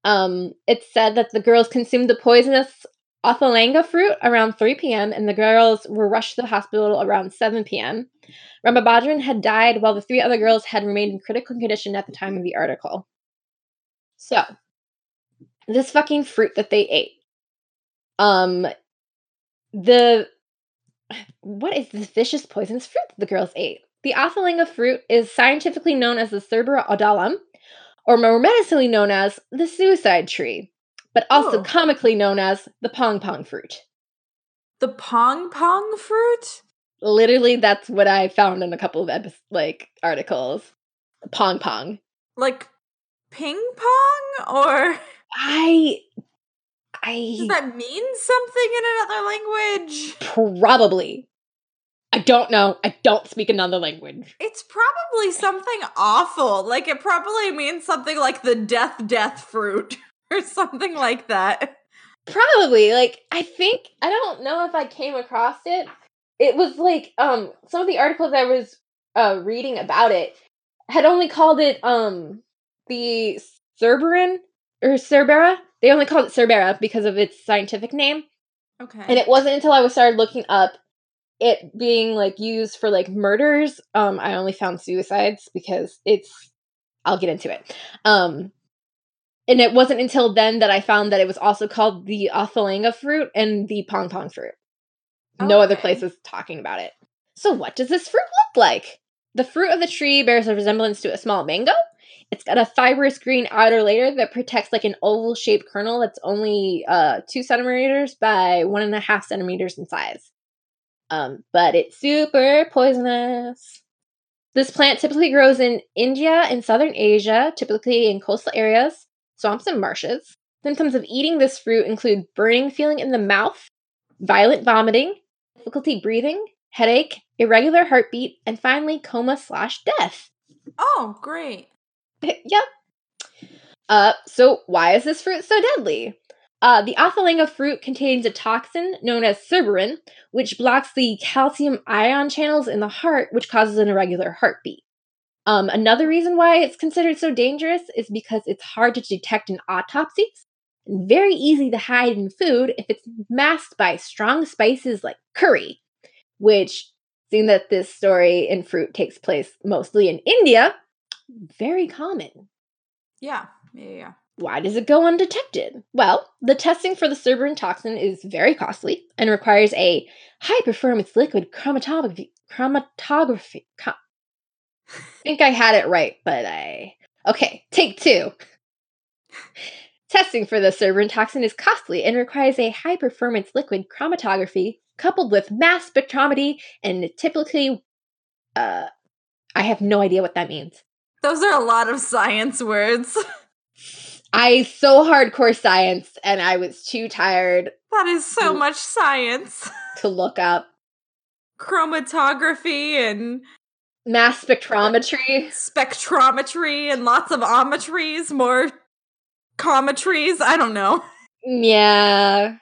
Um, it's said that the girls consumed the poisonous Othalanga fruit around 3 p.m. and the girls were rushed to the hospital around 7 p.m. Ramabhadran had died while the three other girls had remained in critical condition at the time of the article. So, this fucking fruit that they ate. Um, the what is this vicious poisonous fruit that the girls ate? The Othalanga fruit is scientifically known as the Cerbera odollam, or more medically known as the suicide tree, but also Oh. comically known as the pong pong fruit. the pong pong fruit? Literally, that's what I found in a couple of epi- like articles. Pong pong. Like, ping pong? Or I, I does that mean something in another language? probably. I don't know. I don't speak another language. It's probably something awful. Like, it probably means something like the death death fruit (laughs) or something like that. Probably. Like I think I don't know if I came across it. It was like um some of the articles I was uh reading about it had only called it um the Cerberin or Cerbera. They only called it Cerbera because of its scientific name. Okay. And it wasn't until I was started looking up it being like used for like murders, um, I only found suicides because it's I'll get into it. Um and it wasn't until then that I found that it was also called the Athalanga fruit and the pong pong fruit. No other place was talking about it. So what does this fruit look like? The fruit of the tree bears a resemblance to a small mango. It's got a fibrous green outer layer that protects like an oval shaped kernel that's only uh, two centimeters by one and a half centimeters in size. Um, but it's super poisonous. This plant typically grows in India and southern Asia, typically in coastal areas, swamps, and marshes. Symptoms of eating this fruit include burning feeling in the mouth, violent vomiting, difficulty breathing, headache, irregular heartbeat, and finally coma slash death. Oh, great. (laughs) yep. Uh, so why is this fruit so deadly? Uh, the Athalanga fruit contains a toxin known as cerberin, which blocks the calcium ion channels in the heart, which causes an irregular heartbeat. Um, another reason why it's considered so dangerous is because it's hard to detect in autopsies and very easy to hide in food if it's masked by strong spices like curry, which, seeing that this story in fruit takes place mostly in India, very common. Yeah. Yeah. Yeah. Why does it go undetected? Well, the testing for the cerberin toxin is very costly and requires a high performance liquid chromatography. Chromatography. co- I think I had it right, but I. Okay, take two. Testing for the cerberin toxin is costly and requires a high performance liquid chromatography coupled with mass spectrometry and typically. Uh, I have no idea what that means. Those are a lot of science words. I so hardcore science and I was too tired that is so Mm. much science. to look up Chromatography and mass spectrometry. spectrometry and lots of ometries, more cometries. I don't know. Yeah.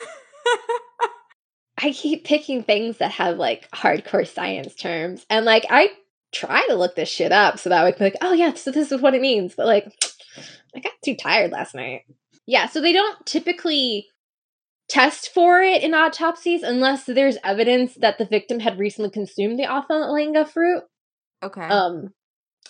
(laughs) I keep picking things that have like hardcore science terms. And like I try to look this shit up so that I can be like, oh yeah, so this is what it means. But like (sniffs) I got too tired last night. Yeah, so they don't typically test for it in autopsies unless there's evidence that the victim had recently consumed the Athalanga fruit. Okay. Um,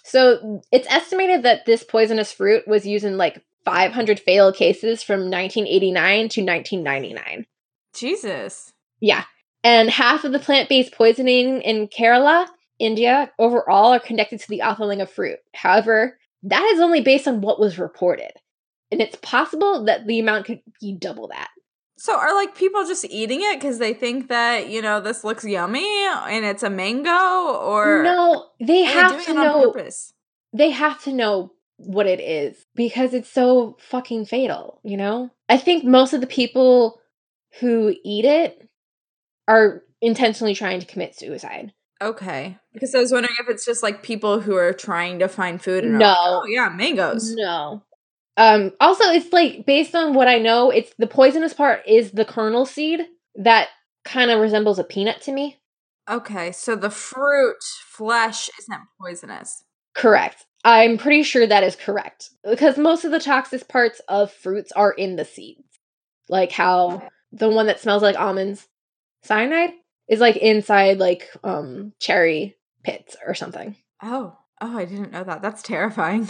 so it's estimated that this poisonous fruit was used in like 500 fatal cases from 1989 to 1999. Jesus. Yeah, and half of the plant-based poisoning in Kerala, India, overall are connected to the Athalanga fruit. However, that is only based on what was reported, and it's possible that the amount could be double that. So are like people just eating it because they think that you know this looks yummy and it's a mango, or no, they have to know. purpose? they have to know what it is because it's so fucking fatal, you know? I think most of the people who eat it are intentionally trying to commit suicide. Okay, because I was wondering if it's just like people who are trying to find food and are No. like, oh yeah, mangoes. No. Um also it's like based on what I know, it's the poisonous part is the kernel seed that kind of resembles a peanut to me. Okay, so the fruit flesh isn't poisonous. Correct. I'm pretty sure that is correct because most of the toxic parts of fruits are in the seeds. Like how the one that smells like almonds, cyanide, is like inside like um cherry pits or something. Oh, oh, I didn't know that. That's terrifying.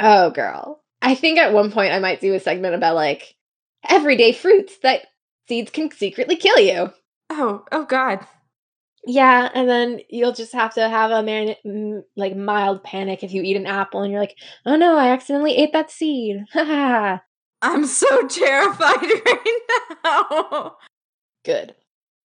Oh, girl. I think at one point I might do a segment about like everyday fruits that seeds can secretly kill you. Oh, oh God. Yeah, and then you'll just have to have a man like mild panic if you eat an apple and you're like, "Oh no, I accidentally ate that seed." (laughs) I'm so (laughs) terrified (laughs) right now. Good.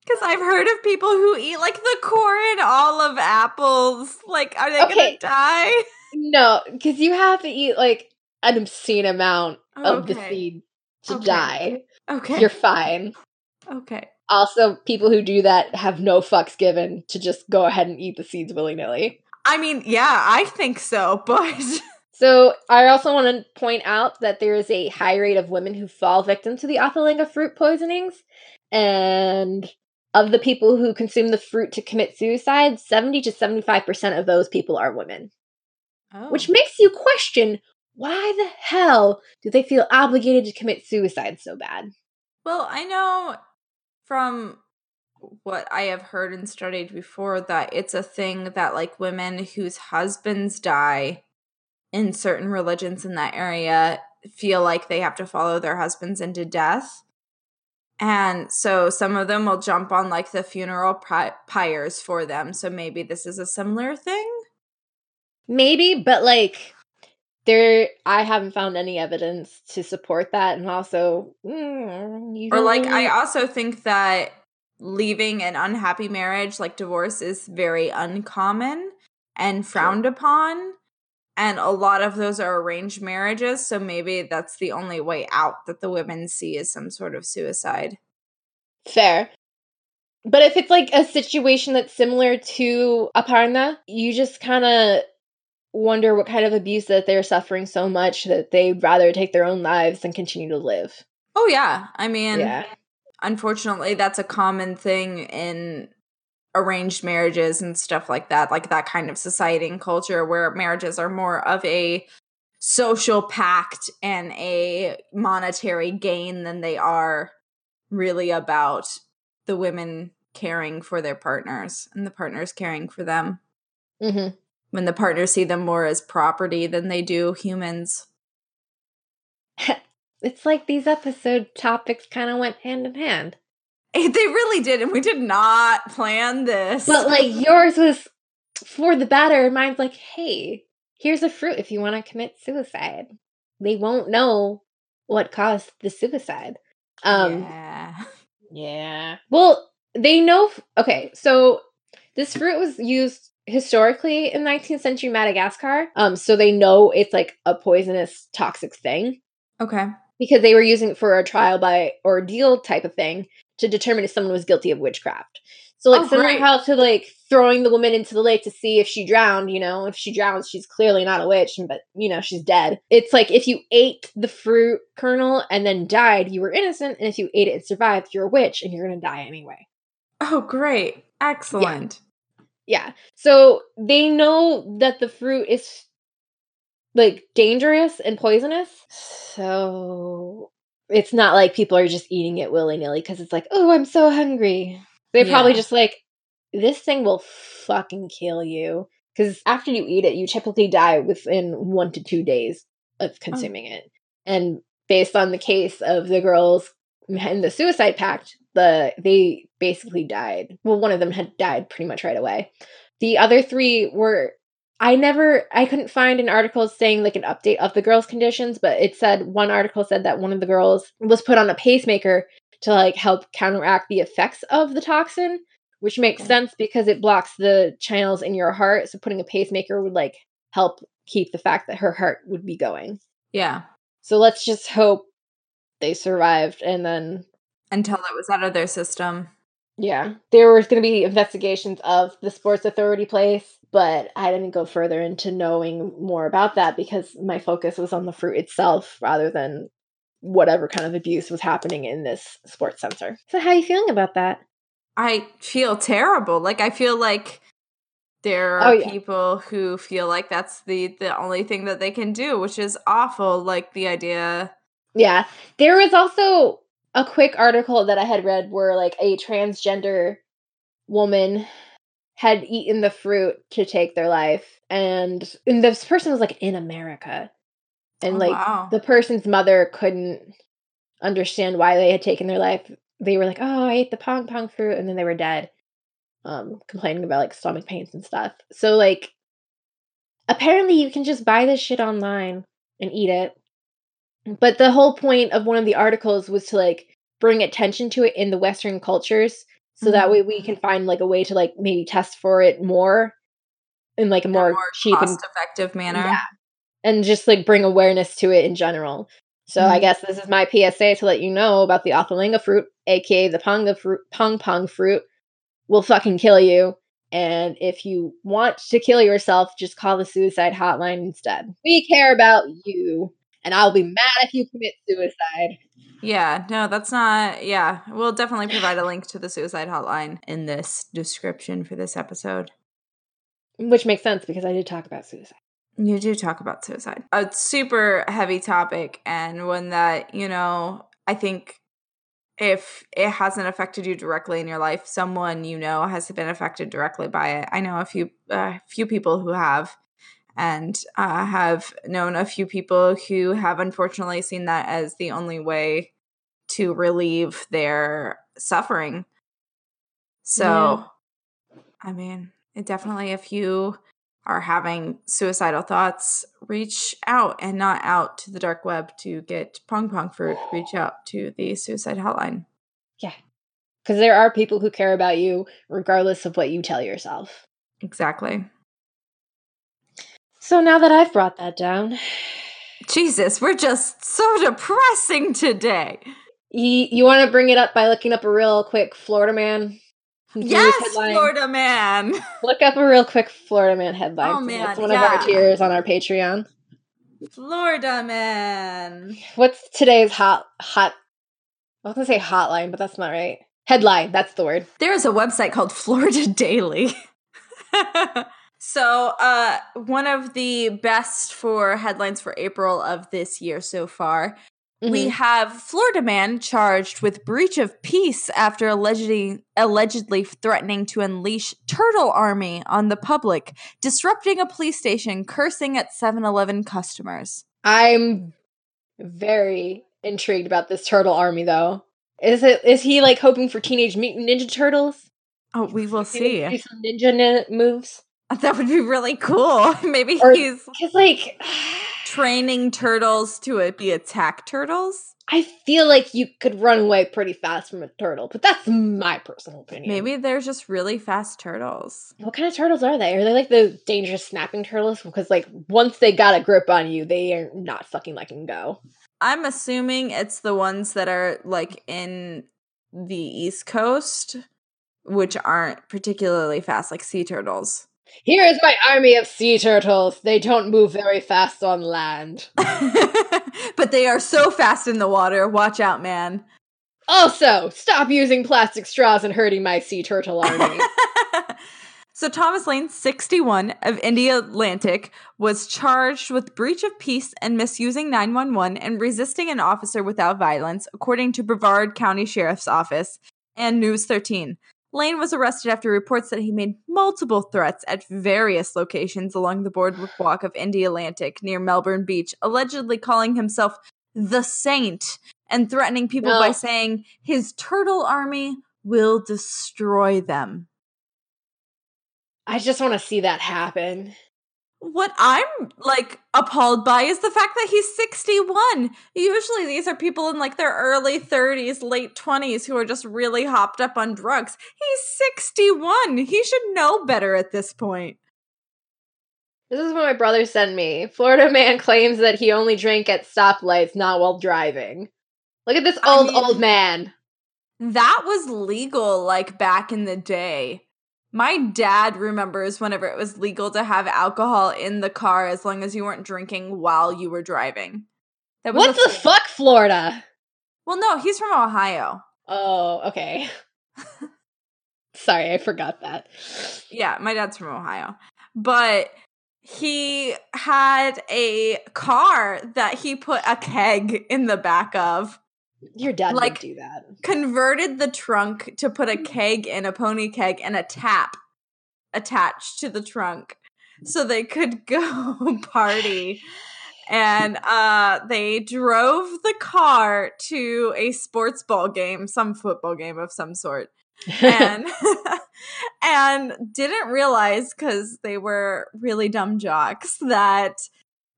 Because I've heard of people who eat like the core and all of apples. Like, are they Okay. gonna die? No, because you have to eat like an obscene amount oh, of the seed to Okay. die. Okay. You're fine. okay. Also, people who do that have no fucks given to just go ahead and eat the seeds willy nilly. I mean, yeah, I think so, (laughs) but So, I also want to point out that there is a high rate of women who fall victim to the Athalanga fruit poisonings. And of the people who consume the fruit to commit suicide, 70 to 75% of those people are women. oh. Which makes you question why the hell do they feel obligated to commit suicide so bad? well, I know from what I have heard and studied before that it's a thing that like women whose husbands die in certain religions in that area feel like they have to follow their husbands into death. And so some of them will jump on like the funeral pyres for them. So maybe this is a similar thing. Maybe, but like there I haven't found any evidence to support that and also mm, Or like I also think that leaving an unhappy marriage like divorce is very uncommon and frowned upon and a lot of those are arranged marriages so maybe that's the only way out that the women see is some sort of suicide fair. But if it's like a situation that's similar to Aparna, you just kind of wonder what kind of abuse that they're suffering so much that they'd rather take their own lives than continue to live. oh yeah i mean yeah. unfortunately that's a common thing in arranged marriages and stuff like that like that kind of society and culture where marriages are more of a social pact and a monetary gain than they are really about the women caring for their partners and the partners caring for them hmm when the partners see them more as property than they do humans (laughs) It's like these episode topics kind of went hand in hand. (laughs) they really did and we did not plan this But like (laughs) yours was for the better, and mine's like, hey, here's a fruit if you want to commit suicide. They won't know what caused the suicide. Um, yeah yeah. Well, they know. f- Okay, so this fruit was used historically in 19th century Madagascar. Um, so they know it's like a poisonous, toxic thing okay because they were using it for a trial by ordeal type of thing to determine if someone was guilty of witchcraft. So like Oh, similar how to like throwing the woman into the lake to see if she drowned, you know, if she drowns, she's clearly not a witch, but you know, she's dead. It's like if you ate the fruit kernel and then died, you were innocent, and if you ate it and survived, you're a witch and you're gonna die anyway. Oh, great. Excellent. Yeah. So they know that the fruit is like dangerous and poisonous. So it's not like people are just eating it willy nilly because it's like, oh, I'm so hungry. They're probably just like, this thing will fucking kill you. Because after you eat it, you typically die within one to two days of oh. consuming it. And based on the case of the girls in the suicide pact, the they basically died. Well, one of them had died pretty much right away. The other three were I never I couldn't find an article saying like an update of the girls' conditions, but it said one article said that one of the girls was put on a pacemaker to like help counteract the effects of the toxin, which makes sense because it blocks the channels in your heart. So putting a pacemaker would like help keep the fact that her heart would be going. Yeah. So let's just hope they survived and then Until it was out of their system. yeah, there was going to be investigations of the sports authority place, but I didn't go further into knowing more about that because my focus was on the fruit itself rather than whatever kind of abuse was happening in this sports center. So how are you feeling about that? I feel terrible. Like I feel like there Oh, are yeah. people who feel like that's the the only thing that they can do, which is awful. Like the idea Yeah, there was also a quick article that I had read where like a transgender woman had eaten the fruit to take their life and, and this person was like in America. And Oh, like wow. the person's mother couldn't understand why they had taken their life. They were like, "Oh, I ate the pong pong fruit," and then they were dead, um, complaining about like stomach pains and stuff. So like, apparently, you can just buy this shit online and eat it. But the whole point of one of the articles was to like bring attention to it in the Western cultures, so that Mhm. way we can find like a way to like maybe test for it more in like a more, more cheap and effective manner. yeah. and just like bring awareness to it in general. So I Mhm. guess this is my PSA to let you know about the Othalinga fruit, aka the Ponga fruit, Pong Pong fruit, will fucking kill you. And if you want to kill yourself, just call the suicide hotline instead. We care about you, and I'll be mad if you commit suicide. Yeah, no, that's not. Yeah, we'll definitely provide a link to the suicide hotline in this description for this episode. Which makes sense because I did talk about suicide. You do talk about suicide. A super heavy topic and one that, you know, I think if it hasn't affected you directly in your life, someone you know has been affected directly by it. I know a few a uh, few people who have, and uh, have known a few people who have unfortunately seen that as the only way to relieve their suffering. So, yeah. I mean, it definitely if you are having suicidal thoughts, reach out and not out to the dark web to get pong pong fruit. Reach out to the suicide hotline. Yeah. Because there are people who care about you regardless of what you tell yourself. Exactly. So now that I've brought that down. Jesus, we're just so depressing today. You, you want to bring it up by looking up a real quick Florida man Yes, Florida man. (laughs) Look up a real quick Florida man headline. Oh man, That's one yeah. of our tiers on our Patreon. Florida man. What's today's hot hot? I was gonna say hotline, but that's not right. Headline. That's the word. There is a website called (laughs) Florida Daily. (laughs) so, uh, one of the best for headlines for April of this year so far Mm-hmm. We have Florida man charged with breach of peace after allegedly allegedly threatening to unleash turtle army on the public, disrupting a police station, cursing at 7-Eleven customers. I'm very intrigued about this turtle army though. Is it is he like hoping for teenage mutant ninja turtles? Oh, we will see. Do some ninja moves. (laughs) That would be really cool. (laughs) Maybe or, he's like (sighs) training turtles to uh, be attack turtles. I feel like you could run away pretty fast from a turtle, but that's my personal opinion. Maybe they're just really fast turtles. What kind of turtles are they? Are they like the dangerous snapping turtles? Because like once they got a grip on you, they are not fucking letting go. I'm assuming it's the ones that are like in the East Coast, which aren't particularly fast, like sea turtles. Here is my army of sea turtles. They don't move very fast on land. (laughs) but they are so fast in the water. Watch out, man. Also, stop using plastic straws and hurting my sea turtle army. (laughs) so, Thomas Lane, 61 of Indialantic, was charged with breach of peace and misusing 911 and resisting an officer without violence, according to Brevard County Sheriff's Office and News 13. Lane was arrested after reports that he made multiple threats at various locations along the boardwalk of Indialantic near Melbourne Beach, allegedly calling himself the Saint and threatening people no. by saying his turtle army will destroy them. I just want to see that happen what I'm like appalled by is the fact that he's 61. Usually these are people in like their early 30s, late 20s who are just really hopped up on drugs. He's 61. He should know better at this point. This is what my brother sent me. Florida man claims that he only drank at stoplights, not while driving. Look at this old, I mean, old man. That was legal like back in the day. My dad remembers whenever it was legal to have alcohol in the car as long as you weren't drinking while you were driving. That was what the fuck, Florida? Well, no, he's from Ohio. Oh, okay. Sorry, I forgot that. Yeah, my dad's from Ohio. But he had a car that he put a keg in the back of your dad like, do that. Converted the trunk to put a keg in a pony keg and a tap attached to the trunk so they could (laughs) go party. and uh they drove the car to a sports ball game, some football game of some sort. (laughs) and (laughs) and didn't realize cuz they were really dumb jocks that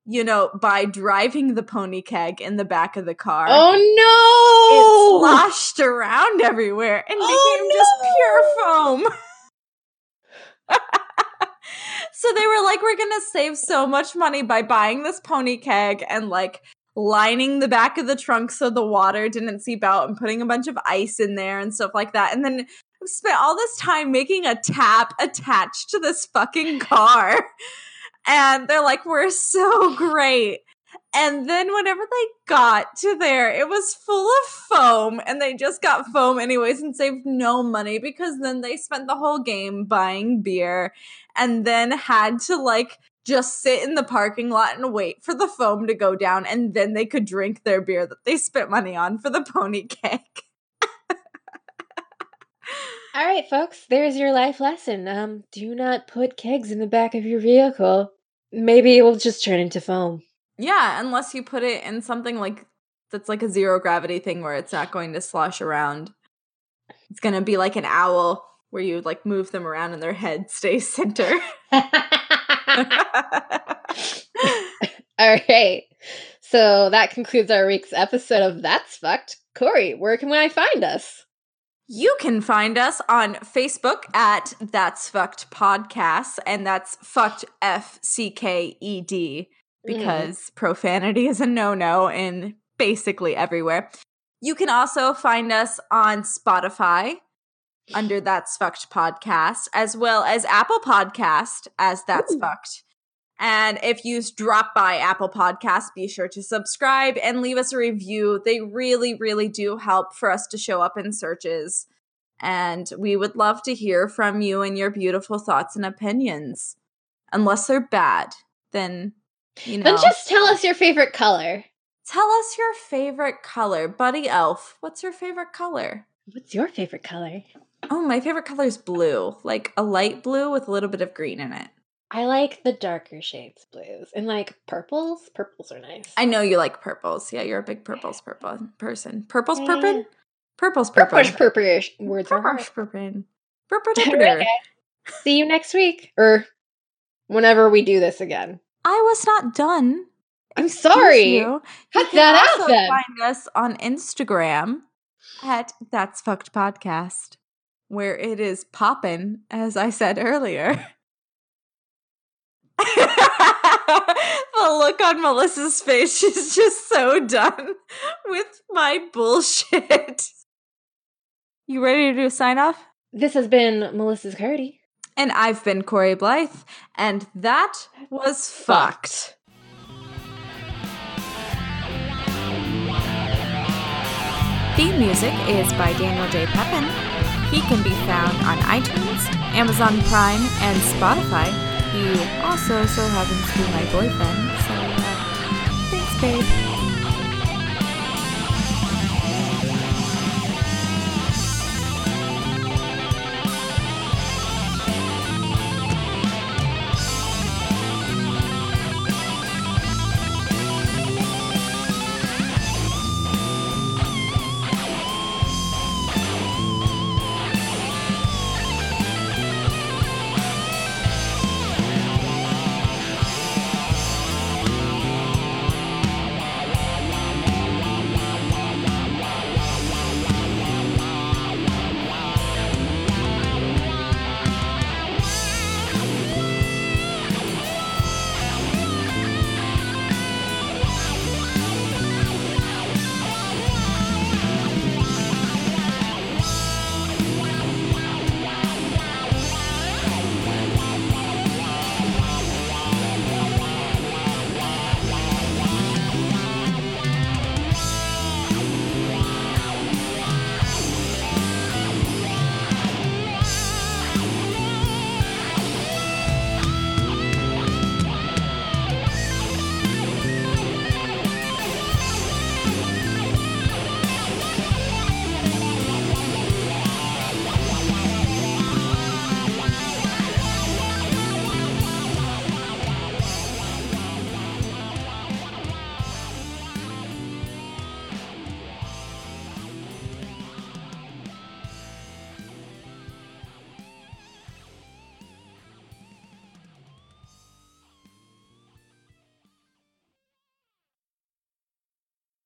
you know, by driving the pony keg in the back of the car. Oh no! It sloshed around everywhere and oh, became no! just pure foam. (laughs) so they were like, we're gonna save so much money by buying this pony keg and like lining the back of the trunk so the water didn't seep out and putting a bunch of ice in there and stuff like that. And then spent all this time making a tap attached to this fucking car (laughs) and they're like, we're so (laughs) great. And then whenever they got to there, it was full of foam, and they just got foam anyways and saved no money because then they spent the whole game buying beer and then had to like just sit in the parking lot and wait for the foam to go down, and then they could drink their beer that they spent money on for the (laughs) pony cake. All right, folks, there's your life lesson. Um, do not put kegs in the back of your vehicle. Maybe it will just turn into foam. Yeah, unless you put it in something like that's like a zero gravity thing where it's not going to slosh around. It's gonna be like an owl where you like move them around and their head (laughs) stays center. (laughs) (laughs) All right. So that concludes our week's episode of That's Fucked. Cori, where can I find us? You can find us on Facebook at That's Fucked Podcasts, and that's fucked F C K E D mm. because profanity is a no no in basically everywhere. You can also find us on Spotify under That's Fucked Podcast, as well as Apple Podcast as That's Ooh. Fucked. And if you drop by Apple Podcasts, be sure to subscribe and leave us a review. They really, really do help for us to show up in searches. And we would love to hear from you and your beautiful thoughts and opinions. Unless they're bad, then, you know. Then just tell us your favorite color. Tell us your favorite color. Buddy Elf, what's your favorite color? What's your favorite color? Oh, my favorite color is blue, like a light blue with a little bit of green in it. I like the darker shades blues and like purples. Purples are nice. I know you like purples. Yeah, you're a big purples purple uh, person. Purples purple? Purples purple. purplish purplish words are. Purplish purple. Purple (laughs) All purple. right. See you next week or whenever we do this again. I was not done. I'm Excuse sorry. you. Cut You that out then. Find us on Instagram at That's Fucked Podcast, where it is poppin', as I said earlier. (laughs) (laughs) the look on Melissa's face, she's just so done with my bullshit. You ready to do a sign off? This has been Melissa's Cardi. And I've been Cori Blythe, and that was fucked. Theme music is by Daniel J. Pepin. He can be found on iTunes, Amazon Prime, and Spotify. He also so happens to be my boyfriend, so uh, thanks, babe.